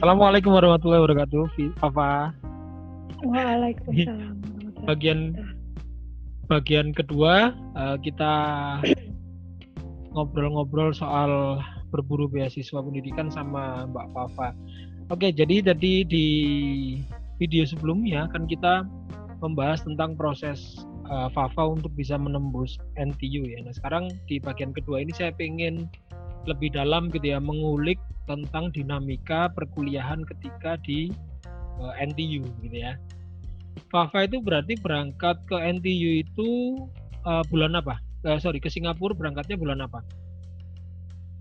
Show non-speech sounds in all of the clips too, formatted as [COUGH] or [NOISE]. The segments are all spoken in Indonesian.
Assalamualaikum warahmatullahi wabarakatuh, Papa. Waalaikumsalam. [LAUGHS] Bagian bagian kedua uh, kita ngobrol-ngobrol soal berburu beasiswa pendidikan sama Mbak Papa. Oke, jadi tadi di video sebelumnya kan kita membahas tentang proses uh, Fafa untuk bisa menembus NTU ya. Nah sekarang di bagian kedua ini saya ingin lebih dalam gitu ya mengulik tentang dinamika perkuliahan ketika di uh, eh, NTU gitu ya. Fafa itu berarti berangkat ke NTU itu uh, bulan apa? Uh, sorry ke Singapura berangkatnya bulan apa?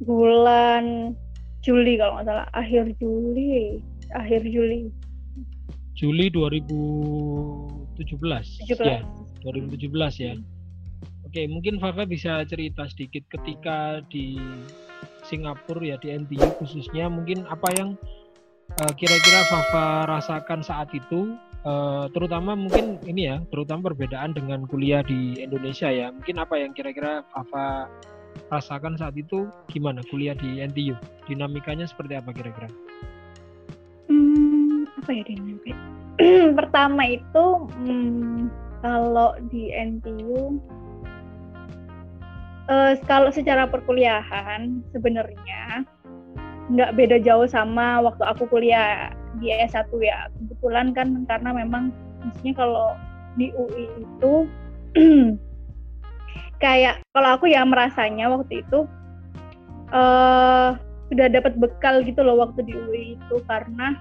Bulan Juli kalau nggak salah akhir Juli akhir Juli Juli 2017 17. ya 2017 ya Oke mungkin Fafa bisa cerita sedikit ketika di Singapura ya di NTU khususnya mungkin apa yang uh, kira-kira Fafa rasakan saat itu uh, terutama mungkin ini ya terutama perbedaan dengan kuliah di Indonesia ya mungkin apa yang kira-kira Fafa rasakan saat itu gimana kuliah di NTU? Dinamikanya seperti apa kira-kira? Hmm, apa ya dinamika? [CLEARS THROAT] Pertama itu hmm, kalau di NTU uh, eh, kalau secara perkuliahan sebenarnya nggak beda jauh sama waktu aku kuliah di S1 ya. Kebetulan kan karena memang maksudnya kalau di UI itu [CLEARS THROAT] kayak kalau aku ya merasanya waktu itu uh, sudah dapat bekal gitu loh waktu di UI itu karena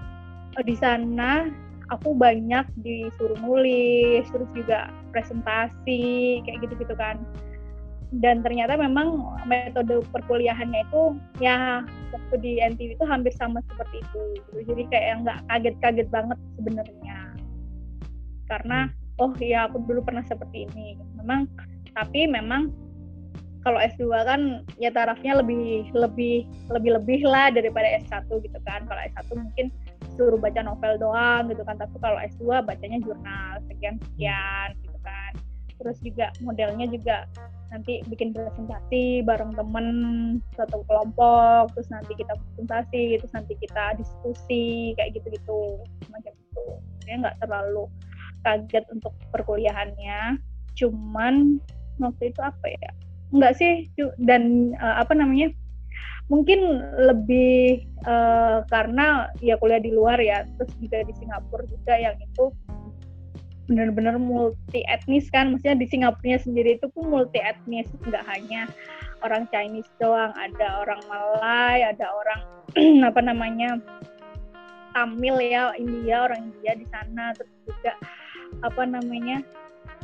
uh, di sana aku banyak disuruh nulis terus juga presentasi kayak gitu-gitu kan dan ternyata memang metode perkuliahannya itu ya waktu di NTV itu hampir sama seperti itu. Gitu. jadi kayak nggak kaget-kaget banget sebenarnya. Karena hmm. oh ya aku dulu pernah seperti ini. Memang tapi memang kalau S2 kan ya tarafnya lebih lebih lebih lebih lah daripada S1 gitu kan. Kalau S1 mungkin suruh baca novel doang gitu kan. Tapi kalau S2 bacanya jurnal sekian sekian gitu kan terus juga modelnya juga nanti bikin presentasi bareng temen satu kelompok terus nanti kita presentasi terus nanti kita diskusi kayak gitu-gitu macam itu. Ya nggak terlalu kaget untuk perkuliahannya cuman waktu itu apa ya? Enggak sih dan uh, apa namanya mungkin lebih uh, karena ya kuliah di luar ya terus juga di Singapura juga yang itu benar-benar multi etnis kan. Maksudnya di Singapura sendiri itu pun multi etnis nggak hanya orang Chinese doang. Ada orang Malay ada orang [CLEARS THROAT] apa namanya Tamil ya India orang India di sana. Terus juga apa namanya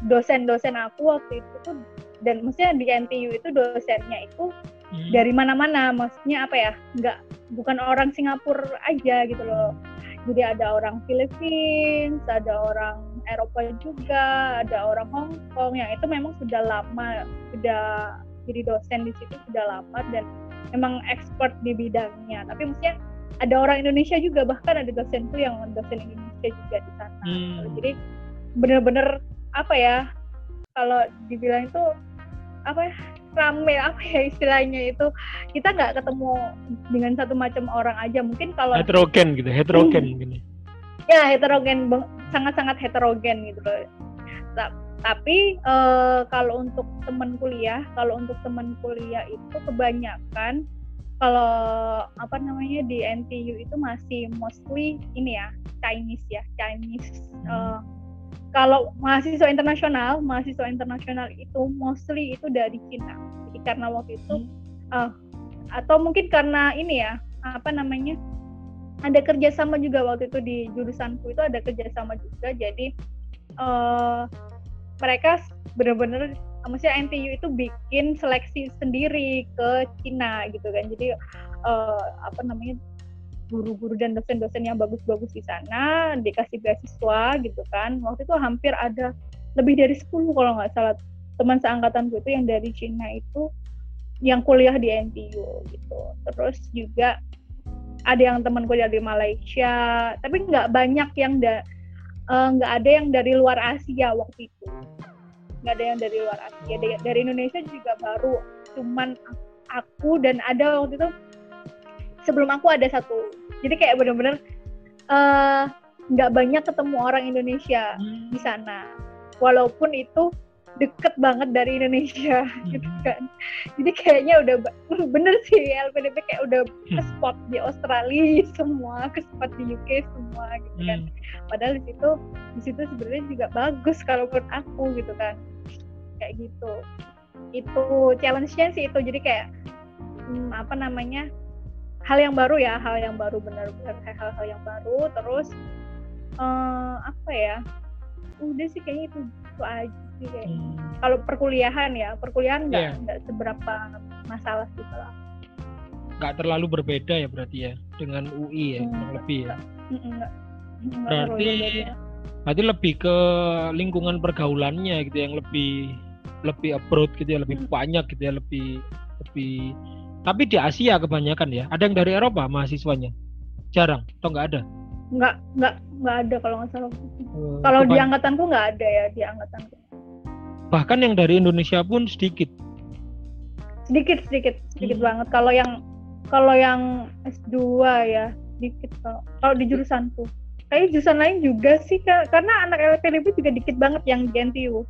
dosen-dosen aku waktu itu tuh dan maksudnya di NTU itu dosennya itu hmm. dari mana-mana. Maksudnya apa ya nggak bukan orang Singapura aja gitu loh. Jadi ada orang Filipina ada orang Eropa juga ada orang Hong Kong yang itu memang sudah lama sudah jadi dosen di situ sudah lama dan memang expert di bidangnya. Tapi maksudnya ada orang Indonesia juga bahkan ada dosen tuh yang dosen Indonesia juga di sana. Hmm. jadi bener-bener apa ya kalau dibilang itu apa ya rame apa ya istilahnya itu kita nggak ketemu dengan satu macam orang aja. Mungkin kalau heterogen gitu heterogen hmm, gini ya. Heterogen sangat-sangat heterogen gitu loh tapi e, kalau untuk teman kuliah kalau untuk teman kuliah itu kebanyakan kalau apa namanya di NTU itu masih mostly ini ya Chinese ya Chinese uh, kalau mahasiswa internasional, mahasiswa internasional itu mostly itu dari Cina. Jadi karena waktu itu uh, atau mungkin karena ini ya apa namanya ada kerjasama juga waktu itu di jurusanku itu ada kerjasama juga. Jadi uh, mereka benar-benar maksudnya NTU itu bikin seleksi sendiri ke Cina gitu kan. Jadi uh, apa namanya guru-guru dan dosen-dosen yang bagus-bagus di sana dikasih beasiswa gitu kan waktu itu hampir ada lebih dari 10 kalau nggak salah teman seangkatan gue itu yang dari Cina itu yang kuliah di NTU gitu terus juga ada yang teman kuliah di Malaysia tapi nggak banyak yang da, eh, nggak uh, ada yang dari luar Asia waktu itu. Nggak ada yang dari luar Asia. Dari, dari Indonesia juga baru cuman aku dan ada waktu itu sebelum aku ada satu. Jadi kayak bener-bener eh, nggak uh, banyak ketemu orang Indonesia hmm. di sana. Walaupun itu deket banget dari Indonesia hmm. gitu kan jadi kayaknya udah [LAUGHS] bener sih LPDP kayak udah ke hmm. spot di Australia semua ke spot di UK semua gitu kan hmm. padahal di situ di situ sebenarnya juga bagus kalau menurut aku gitu kan kayak gitu itu challenge-nya sih itu jadi kayak hmm, apa namanya hal yang baru ya hal yang baru benar-benar hal-hal yang baru terus uh, apa ya udah sih kayaknya itu itu aja sih kayak hmm. kalau perkuliahan ya perkuliahan nggak yeah. nggak seberapa masalah sih kalau nggak terlalu berbeda ya berarti ya dengan UI ya hmm. lebih ya enggak. berarti berarti lebih ke lingkungan pergaulannya gitu yang lebih lebih abroad gitu ya lebih hmm. banyak gitu ya lebih lebih tapi di Asia kebanyakan ya ada yang dari Eropa mahasiswanya jarang atau nggak ada nggak nggak nggak ada kalau nggak salah. Uh, kalau di angkatanku nggak ada ya di angkatanku. Bahkan yang dari Indonesia pun sedikit. Sedikit sedikit sedikit hmm. banget. Kalau yang kalau yang S2 ya sedikit kalau kalau di jurusanku. Kayak jurusan lain juga sih karena anak LPDP juga dikit banget yang di NTU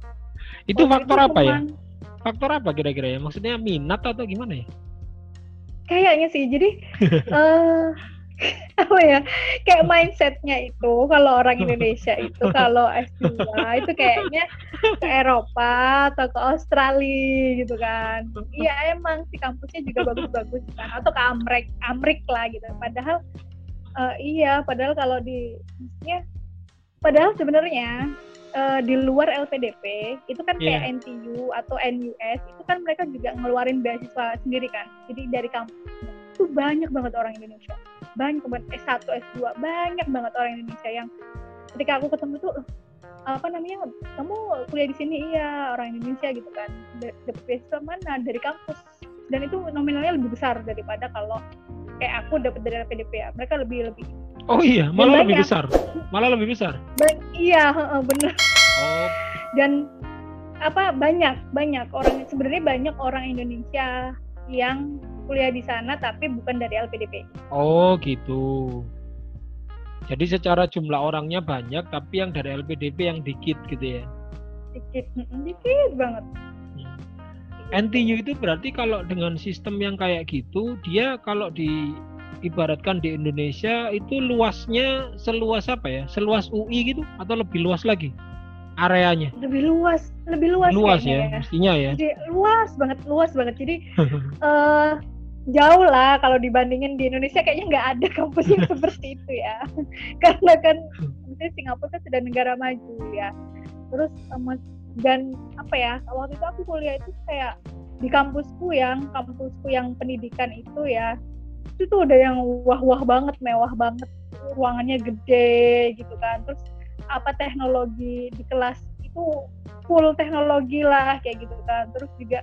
itu oh, faktor itu apa ya? cuman... ya faktor apa kira-kira ya? Maksudnya minat atau gimana ya? Kayaknya sih. Jadi uh, [LAUGHS] [LAUGHS] apa ya? Kayak mindsetnya itu kalau orang Indonesia itu [LAUGHS] kalau S2 itu kayaknya ke Eropa atau ke Australia gitu kan. Iya emang si kampusnya juga bagus-bagus kan atau ke Amrik Amrik lah gitu. Padahal uh, iya padahal kalau di maksudnya padahal sebenarnya uh, di luar LPDP itu kan kayak yeah. NTU atau NUS itu kan mereka juga ngeluarin beasiswa sendiri kan. Jadi dari kampus itu banyak banget orang Indonesia banyak banget S1 S2 banyak banget orang Indonesia yang ketika aku ketemu tuh apa namanya kamu kuliah di sini? Iya orang Indonesia gitu kan. Dapat beasiswa mana? Dari kampus. Dan itu nominalnya lebih besar daripada kalau kayak aku dapat dari PDP ya mereka lebih lebih oh iya malah lebih besar? Malah lebih besar? Ba iya bener. Oh. dan apa banyak banyak orang sebenarnya banyak orang Indonesia yang kuliah di sana tapi bukan dari LPDP. Oh gitu. Jadi secara jumlah orangnya banyak tapi yang dari LPDP yang dikit gitu ya? Dikit, dikit banget. Hmm. NTU itu berarti kalau dengan sistem yang kayak gitu dia kalau di ibaratkan di Indonesia itu luasnya seluas apa ya? Seluas UI gitu atau lebih luas lagi? areanya lebih luas lebih luas luas ya, ya mestinya ya jadi luas banget luas banget jadi uh, [LAUGHS] jauh lah kalau dibandingin di Indonesia kayaknya nggak ada kampus yang [LAUGHS] seperti itu ya. [LAUGHS] Karena kan mungkin Singapura kan sudah negara maju ya. Terus dan apa ya waktu itu aku kuliah itu kayak di kampusku yang kampusku yang pendidikan itu ya itu tuh udah yang wah-wah banget mewah banget. Ruangannya gede gitu kan. Terus apa teknologi di kelas itu full teknologi lah kayak gitu kan. Terus juga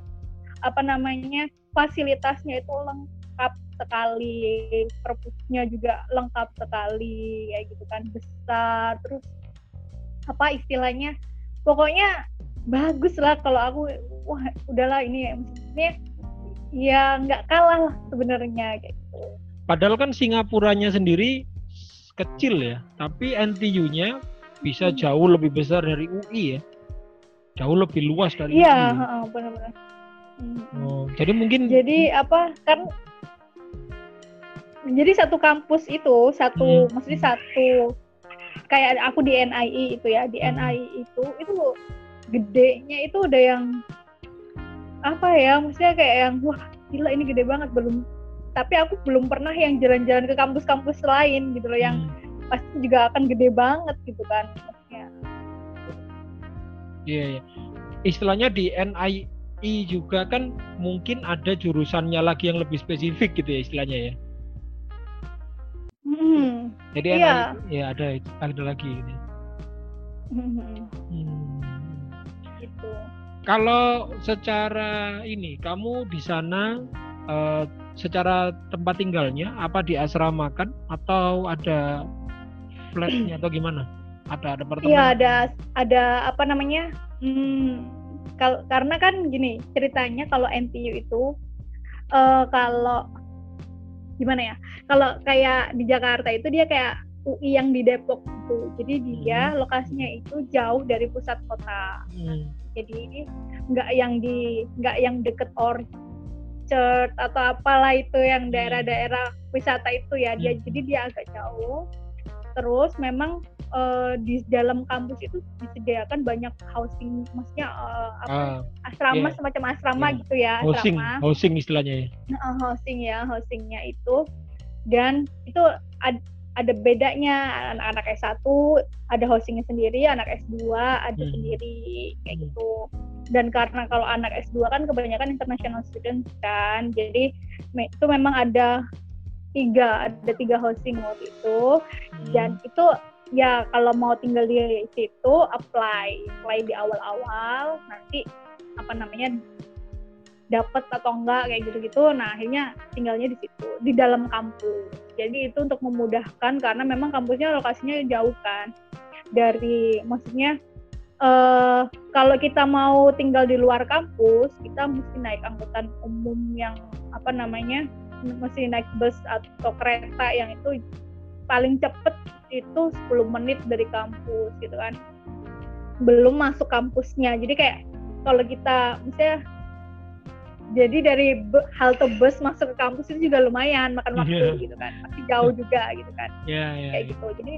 apa namanya fasilitasnya itu lengkap sekali perpusnya juga lengkap sekali kayak gitu kan besar terus apa istilahnya pokoknya bagus lah kalau aku wah udahlah ini ya maksudnya ya nggak kalah lah sebenarnya kayak gitu. Padahal kan Singapuranya sendiri kecil ya tapi NTU-nya bisa hmm. jauh lebih besar dari UI ya. Jauh lebih luas dari iya benar-benar Oh, jadi mungkin jadi apa kan jadi satu kampus itu satu hmm. maksudnya satu kayak aku di NII itu ya di hmm. NII itu itu gedenya itu udah yang apa ya maksudnya kayak yang wah gila ini gede banget belum tapi aku belum pernah yang jalan-jalan ke kampus-kampus lain gitu loh yang hmm. pasti juga akan gede banget gitu kan Iya yeah, yeah. istilahnya di NII I juga kan mungkin ada jurusannya lagi yang lebih spesifik gitu ya istilahnya ya. Hmm, Jadi iya. ya ada ada lagi ini. Hmm. Gitu. Kalau secara ini kamu di sana uh, secara tempat tinggalnya apa di asrama kan atau ada flatnya atau gimana? Ada ada apartemen? Iya ada ada apa namanya? Hmm, kal karena kan gini ceritanya kalau NTU itu uh, kalau gimana ya kalau kayak di Jakarta itu dia kayak UI yang di Depok gitu jadi dia hmm. lokasinya itu jauh dari pusat kota hmm. jadi nggak yang di nggak yang deket Orchard atau apalah itu yang hmm. daerah-daerah wisata itu ya dia hmm. jadi dia agak jauh terus memang uh, di dalam kampus itu disediakan banyak housing, maksudnya uh, apa uh, asrama yeah. semacam asrama yeah. gitu ya, housing, asrama. housing istilahnya ya. Uh, housing ya, housingnya itu dan itu ad, ada bedanya anak-anak S1 ada housingnya sendiri, anak S2 ada hmm. sendiri kayak gitu. Dan karena kalau anak S2 kan kebanyakan international students kan, jadi itu memang ada tiga ada tiga hosting waktu itu. Hmm. dan itu ya kalau mau tinggal di situ apply apply di awal-awal nanti apa namanya dapat atau enggak kayak gitu-gitu. Nah akhirnya tinggalnya di situ di dalam kampus. Jadi itu untuk memudahkan karena memang kampusnya lokasinya jauh kan. Dari maksudnya uh, kalau kita mau tinggal di luar kampus kita mesti naik angkutan umum yang apa namanya mesti naik bus atau kereta yang itu paling cepet itu 10 menit dari kampus gitu kan belum masuk kampusnya jadi kayak kalau kita misalnya jadi dari halte bus masuk ke kampus itu juga lumayan makan waktu yeah. gitu kan masih jauh [LAUGHS] juga gitu kan yeah, yeah, kayak yeah. gitu jadi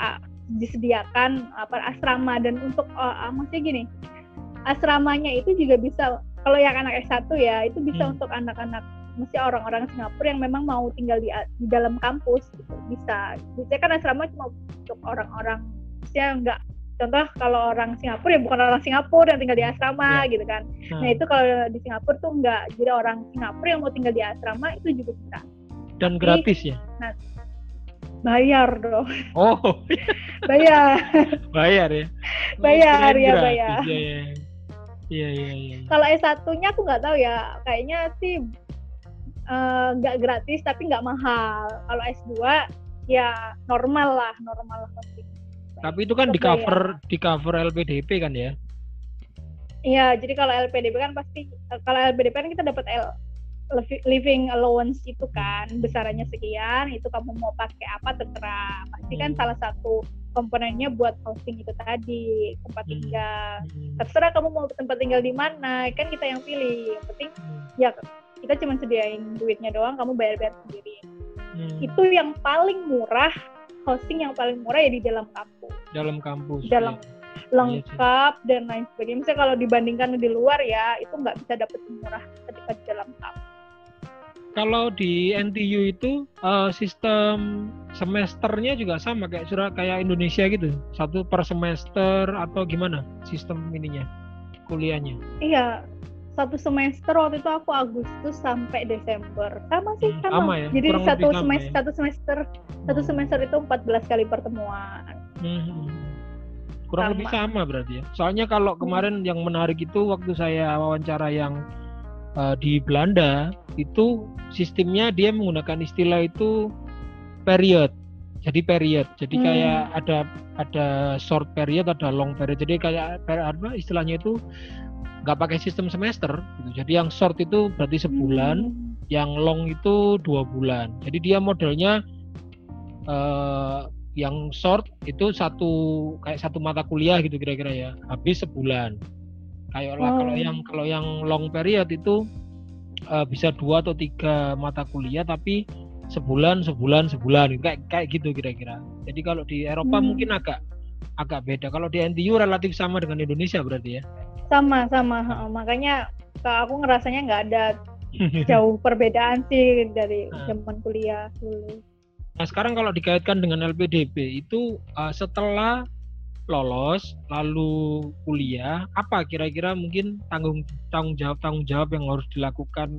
uh, disediakan apa asrama dan untuk uh, maksudnya gini asramanya itu juga bisa kalau yang anak S1 ya itu bisa hmm. untuk anak-anak mesti orang-orang Singapura yang memang mau tinggal di, di dalam kampus gitu. Bisa. Biasanya kan asrama cuma untuk orang-orang yang nggak contoh kalau orang Singapura ya bukan orang Singapura yang tinggal di asrama yeah. gitu kan. Hmm. nah itu kalau di Singapura tuh nggak. Jadi orang Singapura yang mau tinggal di asrama itu juga bisa. Dan Tapi, gratis ya? nah, bayar dong. Oh. [LAUGHS] Bayar. [LAUGHS] Bayar ya? Bayar ya bayar. iya iya iya, iya, iya. kalau S1 nya aku nggak tahu ya. Kayaknya sih nggak uh, gratis tapi nggak mahal. Kalau S2 ya normal lah, normal lah pasti. Tapi itu kan di cover di cover LPDP kan ya? Iya, jadi kalau LPDP kan pasti kalau LPDP kan kita dapat L living allowance itu kan besarannya sekian itu kamu mau pakai apa terserah pasti kan hmm. salah satu komponennya buat hosting itu tadi tempat hmm. tinggal hmm. terserah kamu mau tempat tinggal di mana kan kita yang pilih yang penting hmm. ya kita cuma sediain duitnya doang kamu bayar-bayar sendiri. Hmm. itu yang paling murah hosting yang paling murah ya di dalam kampus. Dalam kampus dalam ya. lengkap iya dan lain sebagainya. Misalnya kalau dibandingkan di luar ya itu nggak bisa dapet murah ketika di dalam kampus. Kalau di NTU itu uh, sistem semesternya juga sama kayak surah kayak Indonesia gitu. Satu per semester atau gimana sistem ininya kuliahnya? Iya satu semester waktu itu aku Agustus sampai Desember sama sih hmm, sama, sama ya? jadi Kurang satu semester ya? satu semester hmm. satu semester itu 14 kali pertemuan hmm. hmm, hmm. kurang sama. lebih sama berarti ya soalnya kalau kemarin hmm. yang menarik itu waktu saya wawancara yang uh, di Belanda itu sistemnya dia menggunakan istilah itu period jadi period jadi hmm. kayak ada ada short period ada long period jadi kayak apa istilahnya itu nggak pakai sistem semester gitu. Jadi yang short itu berarti sebulan, hmm. yang long itu dua bulan. Jadi dia modelnya uh, yang short itu satu kayak satu mata kuliah gitu kira-kira ya, habis sebulan. Kayak oh. kalau yang kalau yang long period itu uh, bisa dua atau tiga mata kuliah tapi sebulan sebulan sebulan kayak kayak gitu kira-kira. Jadi kalau di Eropa hmm. mungkin agak agak beda. Kalau di NTU relatif sama dengan Indonesia berarti ya sama sama makanya aku ngerasanya nggak ada [LAUGHS] jauh perbedaan sih dari nah. zaman kuliah dulu. Nah sekarang kalau dikaitkan dengan LPDP itu uh, setelah lolos lalu kuliah apa kira-kira mungkin tanggung tanggung jawab tanggung jawab yang harus dilakukan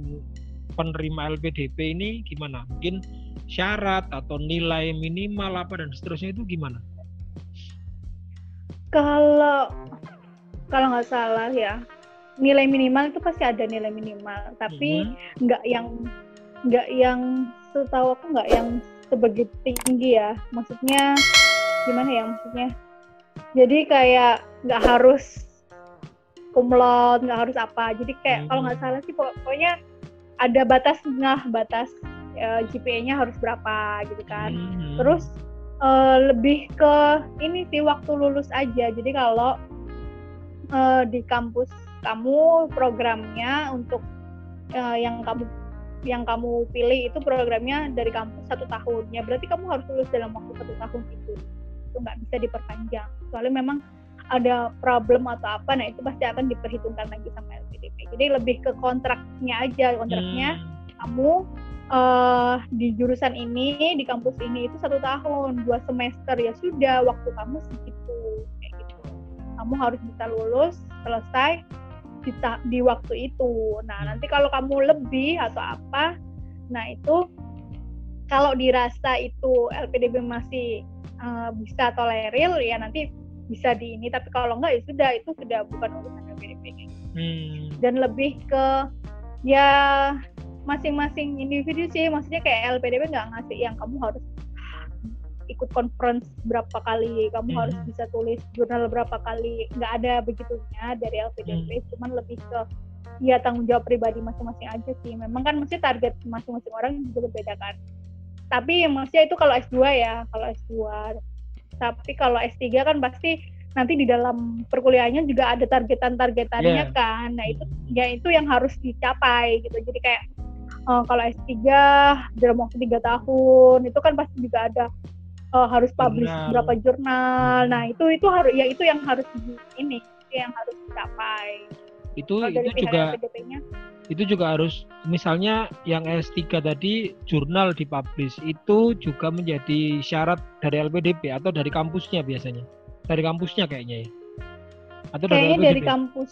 penerima LPDP ini gimana? Mungkin syarat atau nilai minimal apa dan seterusnya itu gimana? Kalau kalau nggak salah ya nilai minimal itu pasti ada nilai minimal tapi mm-hmm. nggak yang nggak yang setahu aku nggak yang sebegitu tinggi ya maksudnya gimana ya maksudnya jadi kayak nggak harus kumlot nggak harus apa jadi kayak hmm. kalau nggak salah sih pokoknya ada batas tengah batas uh, GPA-nya harus berapa gitu kan Hmm. terus uh, lebih ke ini sih waktu lulus aja jadi kalau uh, di kampus kamu programnya untuk uh, yang kamu yang kamu pilih itu programnya dari kampus satu tahun ya berarti kamu harus lulus dalam waktu satu tahun itu. Itu nggak bisa diperpanjang. Soalnya memang ada problem atau apa nah itu pasti akan diperhitungkan lagi sama LPDP jadi lebih ke kontraknya aja. Kontraknya Hmm. kamu eh di jurusan ini di kampus ini itu satu tahun dua semester. Ya sudah waktu kamu segitu. gitu kamu harus bisa lulus selesai di, di waktu itu nah Hmm. nanti kalau kamu lebih atau apa nah itu kalau dirasa itu LPDB masih eh, bisa tolerir ya nanti bisa di ini tapi kalau enggak ya sudah itu sudah bukan urusan LPDB Hmm. dan lebih ke ya masing-masing individu sih maksudnya kayak LPDP nggak ngasih yang kamu harus ikut conference berapa kali kamu Hmm. harus bisa tulis jurnal berapa kali nggak ada begitunya dari LPDP Hmm. cuman lebih ke ya tanggung jawab pribadi masing-masing aja sih memang kan mesti target masing-masing orang juga berbeda kan tapi maksudnya itu kalau S2 ya kalau S2 tapi kalau S3 kan pasti nanti di dalam perkuliahannya juga ada targetan-targetannya Yeah. kan nah itu ya itu yang harus dicapai gitu jadi kayak eh, kalau S3 dalam waktu tiga tahun itu kan pasti juga ada eh, harus publish Jurnal. berapa jurnal. Nah itu itu harus ya itu yang harus ini itu yang harus dicapai. Itu kalau dari itu juga itu juga harus misalnya yang S3 tadi jurnal dipublish itu juga menjadi syarat dari LPDP atau dari kampusnya biasanya? Dari kampusnya kayaknya ya? Atau kayaknya dari LPDP? kampus.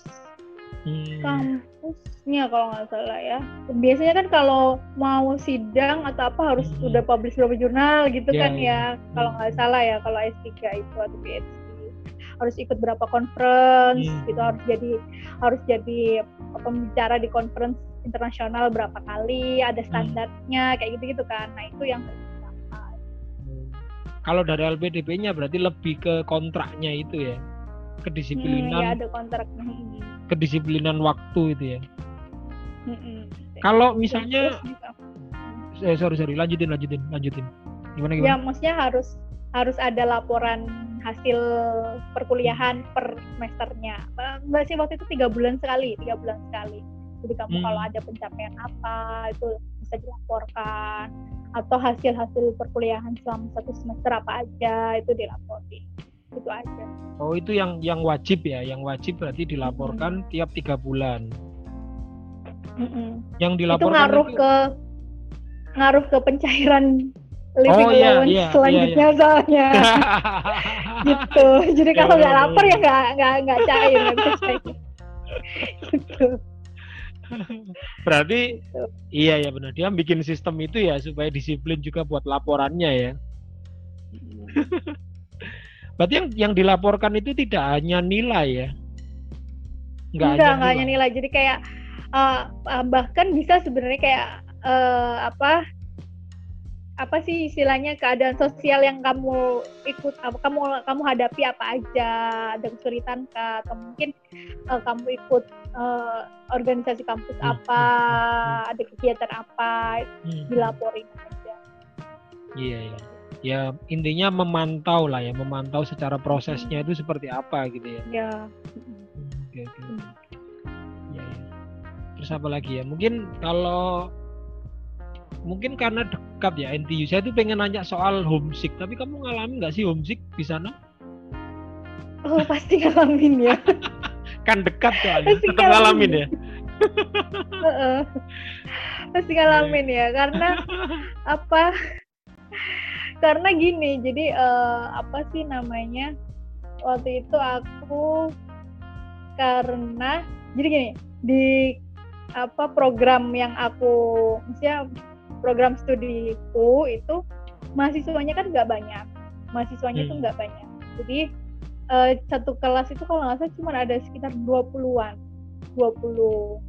Hmm. Kampusnya kalau nggak salah ya biasanya kan kalau mau sidang atau apa harus Hmm. udah publish berapa jurnal gitu Ya, kan ya. ya kalau nggak Hmm. salah ya kalau S3 itu atau PhD harus ikut berapa conference Hmm. gitu harus jadi harus jadi pembicara di conference internasional berapa kali ada Hmm. standarnya kayak gitu gitu kan nah itu yang. Hmm. Kalau dari LPDP-nya berarti lebih ke kontraknya itu ya, hmm, kedisiplinan, ya ada kontraknya Hmm, kedisiplinan waktu itu ya. Kalau misalnya, juga- eh, sorry sorry, lanjutin lanjutin lanjutin. Gimana ya gimana? maksudnya harus harus ada laporan hasil perkuliahan per semesternya enggak sih waktu itu tiga bulan sekali tiga bulan sekali jadi kamu Hmm. kalau ada pencapaian apa itu bisa dilaporkan atau hasil-hasil perkuliahan selama satu semester apa aja itu dilaporin itu aja Oh itu yang yang wajib ya, yang wajib berarti dilaporkan tiap tiga bulan. Mm-mm. Yang itu dilaporkan ngaruh itu- ke ngaruh ke pencairan living Oh, iya, allowance iya, selanjutnya soalnya [LAUGHS] gitu jadi Ya, kalau nggak lapar benar. ya nggak nggak nggak cair [LAUGHS] gitu berarti Gitu. iya ya benar dia bikin sistem itu ya supaya disiplin juga buat laporannya ya. Berarti yang yang dilaporkan itu tidak hanya nilai ya? Nggak enggak nggak hanya nilai jadi kayak uh, bahkan bisa sebenarnya kayak uh, apa apa sih istilahnya keadaan sosial yang kamu ikut apa kamu kamu hadapi apa aja ada kesulitan kah atau mungkin uh, kamu ikut uh, organisasi kampus Hmm, apa hmm, ada kegiatan apa Hmm. dilaporin aja Iya, iya. Ya intinya memantau lah ya, memantau secara prosesnya itu seperti apa gitu ya. ya Hmm, Oke, oke. oke. Iya, iya. Terus apa lagi ya? Mungkin kalau mungkin karena dekat ya NTU. Saya tuh pengen nanya soal homesick, tapi kamu ngalamin nggak sih homesick di sana? oh pasti ngalamin ya [LAUGHS] Kan dekat soalnya, Pasti tetap ngalamin ya. [LAUGHS] Pasti ngalamin ya karena [LAUGHS] apa karena gini jadi eh, apa sih namanya waktu itu aku karena jadi gini di apa program yang aku maksudnya program studiku itu mahasiswanya kan nggak banyak mahasiswanya itu Hmm. nggak banyak jadi eh, satu kelas itu kalau nggak salah cuma ada sekitar 20-an 20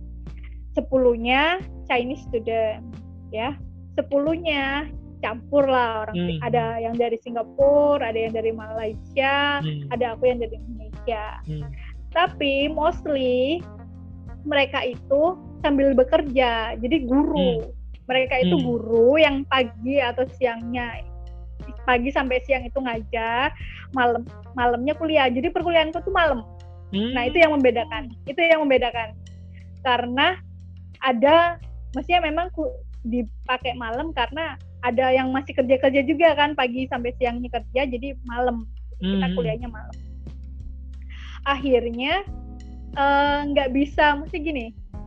sepuluhnya Chinese student ya sepuluhnya campur lah orang Hmm. ada yang dari Singapura ada yang dari Malaysia Hmm, ada aku yang dari Indonesia hmm. tapi mostly mereka itu sambil bekerja jadi guru mereka itu Hmm. guru yang pagi atau siangnya pagi sampai siang itu ngajar malam malamnya kuliah jadi perkuliahanku tuh malam Hmm. Nah, itu yang membedakan. Itu yang membedakan. Karena ada maksudnya memang ku, dipakai malam karena ada yang masih kerja-kerja juga kan pagi sampai siangnya kerja jadi malam. Jadi kita Hmm. kuliahnya malam. Akhirnya eh, nggak bisa mesti gini.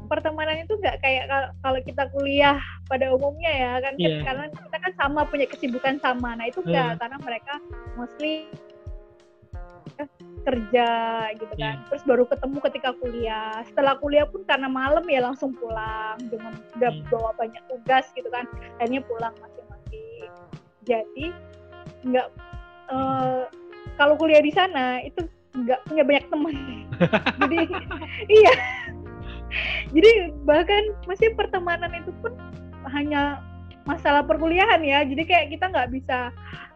Pertemanan itu nggak kayak kal- kalau kita kuliah pada umumnya ya kan Iya. karena kita kan sama punya kesibukan sama. Nah, itu enggak Hmm. karena mereka mostly kerja gitu kan. Iya. Terus baru ketemu ketika kuliah. Setelah kuliah pun karena malam ya langsung pulang dengan udah Hmm. bawa banyak tugas gitu kan. Akhirnya pulang masing-masing. Jadi nggak eh, kalau kuliah di sana itu nggak punya banyak teman. [LAUGHS] Jadi iya. Jadi bahkan masih pertemanan itu pun hanya masalah perkuliahan ya. Jadi kayak kita nggak bisa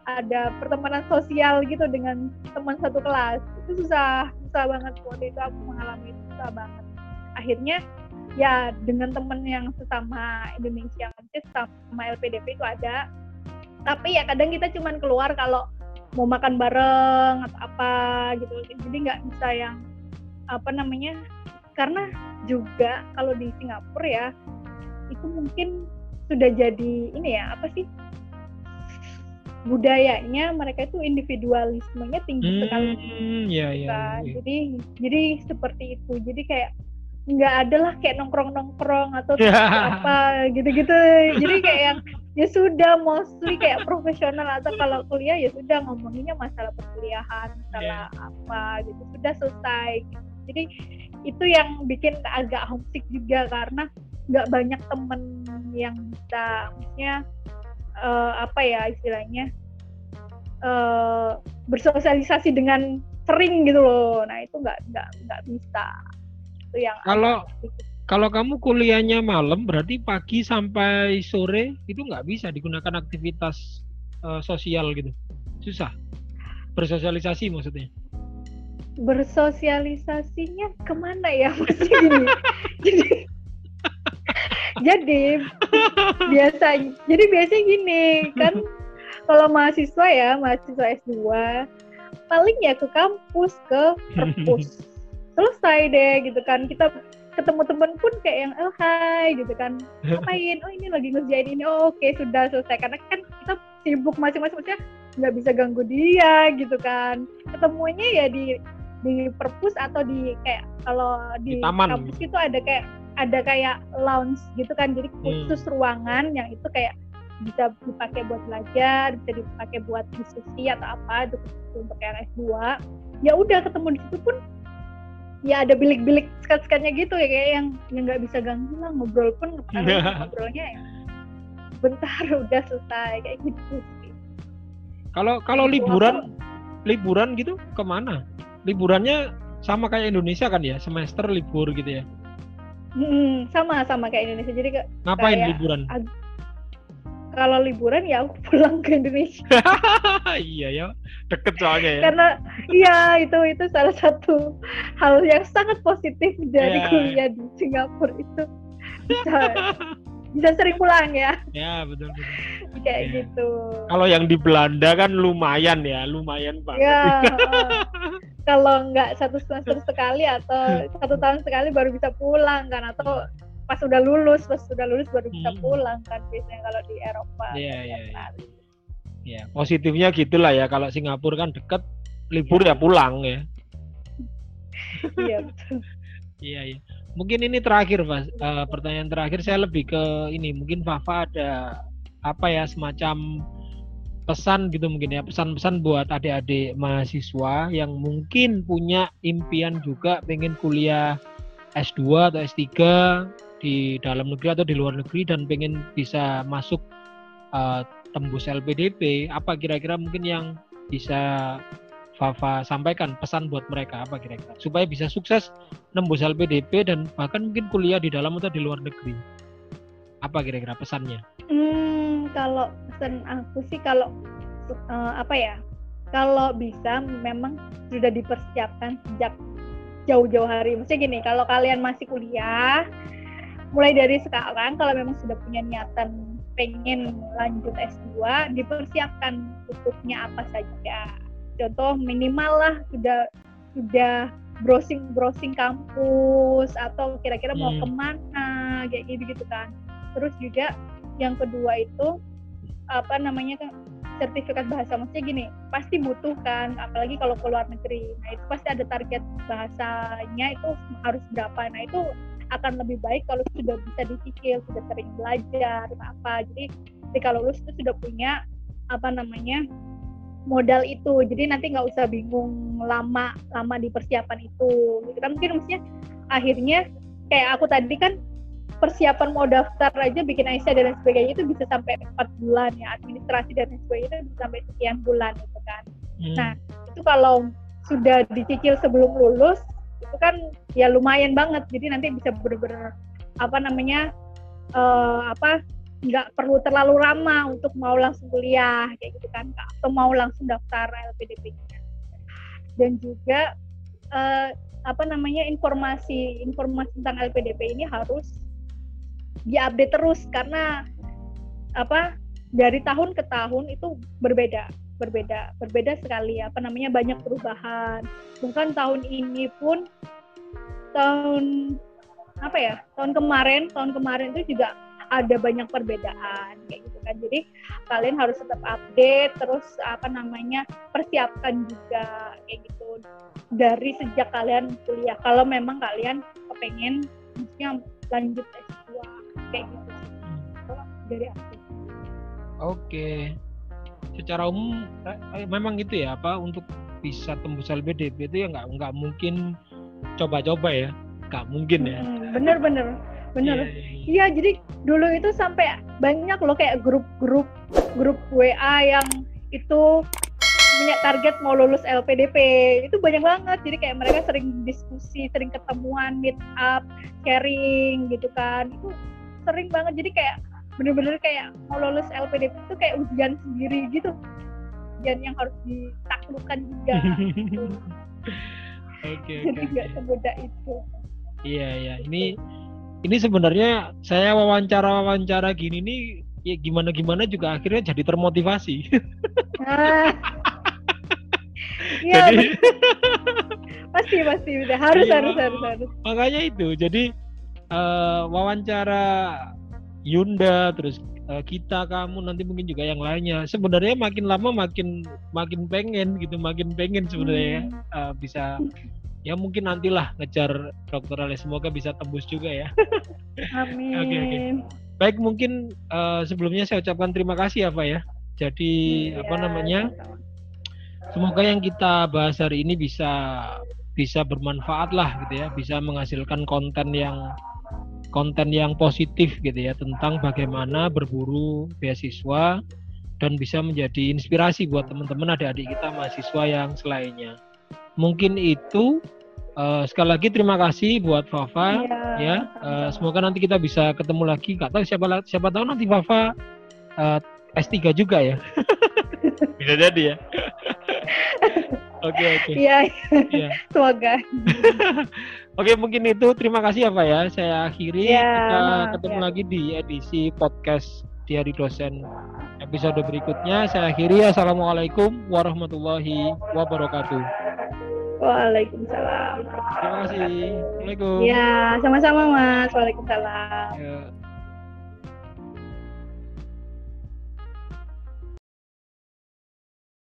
ada pertemanan sosial gitu dengan teman satu kelas. Itu susah susah banget. Waktu itu aku mengalami itu susah banget. Akhirnya ya dengan temen yang sesama Indonesia sama LPDP itu ada. Tapi ya kadang kita cuman keluar kalau mau makan bareng atau apa gitu. Jadi nggak bisa yang apa namanya karena juga kalau di Singapura ya itu mungkin sudah jadi ini ya apa sih budayanya mereka itu individualismenya tinggi sekali Hmm, ya, ya, kan. ya. Jadi jadi seperti itu. Jadi kayak nggak ada lah kayak nongkrong-nongkrong atau [LAUGHS] apa gitu-gitu. Jadi kayak yang ya sudah mostly kayak profesional atau kalau kuliah ya sudah ngomonginnya masalah perkuliahan, masalah apa gitu. Sudah selesai. gitu. Jadi itu yang bikin agak homesick juga karena nggak banyak temen yang bisa maksudnya eh, apa ya istilahnya eh, bersosialisasi dengan sering gitu loh. Nah itu nggak nggak nggak bisa. Itu yang Kalau-. Kalau kamu kuliahnya malam, berarti pagi sampai sore itu nggak bisa digunakan aktivitas eh, sosial gitu. Susah. Bersosialisasi maksudnya. bersosialisasinya ke mana ya [LAUGHS] gini. jadi jadi biasa jadi biasanya gini kan kalau mahasiswa ya mahasiswa S2 paling ya ke kampus ke perpus. Selesai deh gitu kan. Kita ketemu temen pun kayak yang oh hai gitu kan. Ngapain? Oh ini lagi ngerjain ini. Oh, oke sudah selesai. Karena kan kita sibuk masing-masing maksudnya nggak bisa ganggu dia gitu kan. Ketemunya ya di di perpus atau di kayak kalau di, Di taman. kampus itu ada kayak ada kayak lounge gitu kan jadi Hmm. khusus ruangan yang itu kayak bisa dipakai buat belajar bisa dipakai buat diskusi atau apa itu khusus untuk yang S2 ya udah ketemu di situ pun ya ada bilik-bilik sekat-sekatnya gitu ya kayak yang yang nggak bisa ganggu lah ngobrol pun paling [LAUGHS] ngobrolnya ya bentar [LAUGHS] udah selesai kayak gitu. Kalau kalau Itu liburan liburan gitu ke mana? Liburannya sama kayak Indonesia kan ya, semester libur gitu ya. Hmm, sama sama kayak Indonesia jadi ke- Ngapain Kayak liburan? kalau liburan ya aku [LAUGHS] pulang ke Indonesia [LAUGHS] iya ya, deket soalnya ya. karena iya itu itu salah satu hal yang sangat positif dari Iya. kuliah di Singapura itu bisa [LAUGHS] bisa sering pulang ya ya betul betul. Kayak Iya. gitu Kalau yang di Belanda kan lumayan ya, lumayan banget. ya [LAUGHS] kalau nggak satu semester sekali atau satu tahun sekali baru bisa pulang kan atau pas udah lulus pas sudah lulus baru bisa Hmm. pulang kan biasanya kalau di Eropa Iya, iya, iya. Ya, positifnya gitulah ya. Kalau Singapura kan deket, libur ya pulang ya. iya [LAUGHS] betul Iya, iya. Mungkin ini terakhir, Mas. Eh, pertanyaan terakhir saya lebih ke ini. Mungkin Fafa ada apa ya semacam pesan gitu mungkin ya pesan-pesan buat adik-adik mahasiswa yang mungkin punya impian juga pengen kuliah S2 atau S3 di dalam negeri atau di luar negeri dan pengen bisa masuk eh, tembus LPDP apa kira-kira mungkin yang bisa Fafa sampaikan pesan buat mereka apa kira-kira? Supaya bisa sukses nembus LPDP dan bahkan mungkin kuliah di dalam atau di luar negeri. Apa kira-kira pesannya? Hmm, kalau pesan aku sih kalau eh, apa ya? Kalau bisa memang sudah dipersiapkan sejak jauh-jauh hari. Maksudnya gini, kalau kalian masih kuliah, mulai dari sekarang kalau memang sudah punya niatan pengen lanjut S2 dipersiapkan tutupnya apa saja contoh minimal lah sudah sudah browsing browsing kampus atau kira-kira mau hmm. ke mana kayak gitu gitu kan terus juga yang kedua itu apa namanya kan sertifikat bahasa. Maksudnya gini pasti butuh kan apalagi kalau ke luar negeri. Nah itu pasti ada target bahasanya itu harus berapa. Nah itu akan lebih baik kalau sudah bisa dicicil sudah sering belajar apa. Jadi ketika lulus itu sudah punya apa namanya modal itu. Jadi nanti nggak usah bingung lama lama di persiapan itu. Kan mungkin maksudnya akhirnya kayak aku tadi kan persiapan mau daftar aja bikin Aisyah dan sebagainya itu bisa sampai empat bulan ya. Administrasi dan sebagainya itu bisa sampai sekian bulan gitu kan. Hmm. nah itu kalau sudah dicicil sebelum lulus itu kan ya lumayan banget. Jadi nanti bisa bener-bener apa namanya uh, apa nggak perlu terlalu lama untuk mau langsung kuliah kayak gitu kan atau mau langsung daftar LPDP-nya dan juga uh, apa namanya informasi informasi tentang LPDP ini harus diupdate terus karena apa dari tahun ke tahun itu berbeda berbeda berbeda sekali apa namanya banyak perubahan. Bukan tahun ini pun tahun apa ya tahun kemarin tahun kemarin itu juga ada banyak perbedaan kayak gitu kan. Jadi kalian harus tetap update terus apa namanya persiapkan juga kayak gitu. Dari sejak kalian kuliah kalau memang kalian kepengen maksudnya lanjut S2 kayak gitu. Kalau dari aku. Oke. Secara umum eh, memang gitu ya apa untuk bisa tembus LPDP itu ya nggak nggak mungkin coba-coba ya. Nggak mungkin ya. Bener-bener bener iya, iya, iya. iya jadi dulu itu sampai banyak loh kayak grup-grup grup WA yang itu punya target mau lulus LPDP itu banyak banget jadi kayak mereka sering diskusi sering ketemuan meet up sharing gitu kan. Itu sering banget jadi kayak bener-bener kayak mau lulus LPDP itu kayak ujian sendiri gitu ujian yang harus ditaklukkan juga [LAUGHS] gitu. okay, jadi nggak okay. semudah itu iya iya ini ini sebenarnya saya wawancara wawancara gini nih ya gimana gimana juga akhirnya jadi termotivasi. Ah. [LAUGHS] ya, jadi [LAUGHS] pasti pasti udah harus iya, harus harus harus. Makanya itu jadi uh, wawancara Yunda terus uh, kita kamu nanti mungkin juga yang lainnya sebenarnya makin lama makin makin pengen gitu makin pengen sebenarnya hmm. uh, bisa ya mungkin nantilah ngejar doktoral semoga bisa tembus juga ya. [LAUGHS] Amin. Oke okay, okay. Baik mungkin uh, sebelumnya saya ucapkan terima kasih ya Pak ya. Jadi ya, apa namanya? Semoga yang kita bahas hari ini bisa bisa bermanfaat lah gitu ya, bisa menghasilkan konten yang konten yang positif gitu ya tentang bagaimana berburu beasiswa dan bisa menjadi inspirasi buat teman-teman adik-adik kita mahasiswa yang selainnya mungkin itu uh, sekali lagi terima kasih buat Fafa ya, ya. Uh, semoga nanti kita bisa ketemu lagi Gak tahu siapa siapa tahu nanti Fafa uh, eh, S3 juga ya [LAUGHS] bisa jadi ya [LAUGHS] Oke oke. Iya. Ya. Semoga. [LAUGHS] oke mungkin itu terima kasih ya Pak ya. Saya akhiri ya, kita ketemu ya. lagi di edisi podcast Diari Dosen episode berikutnya. Saya akhiri. Assalamualaikum warahmatullahi wabarakatuh. Waalaikumsalam. Terima kasih. Assalamualaikum. Ya, sama-sama Mas. Waalaikumsalam. Ya.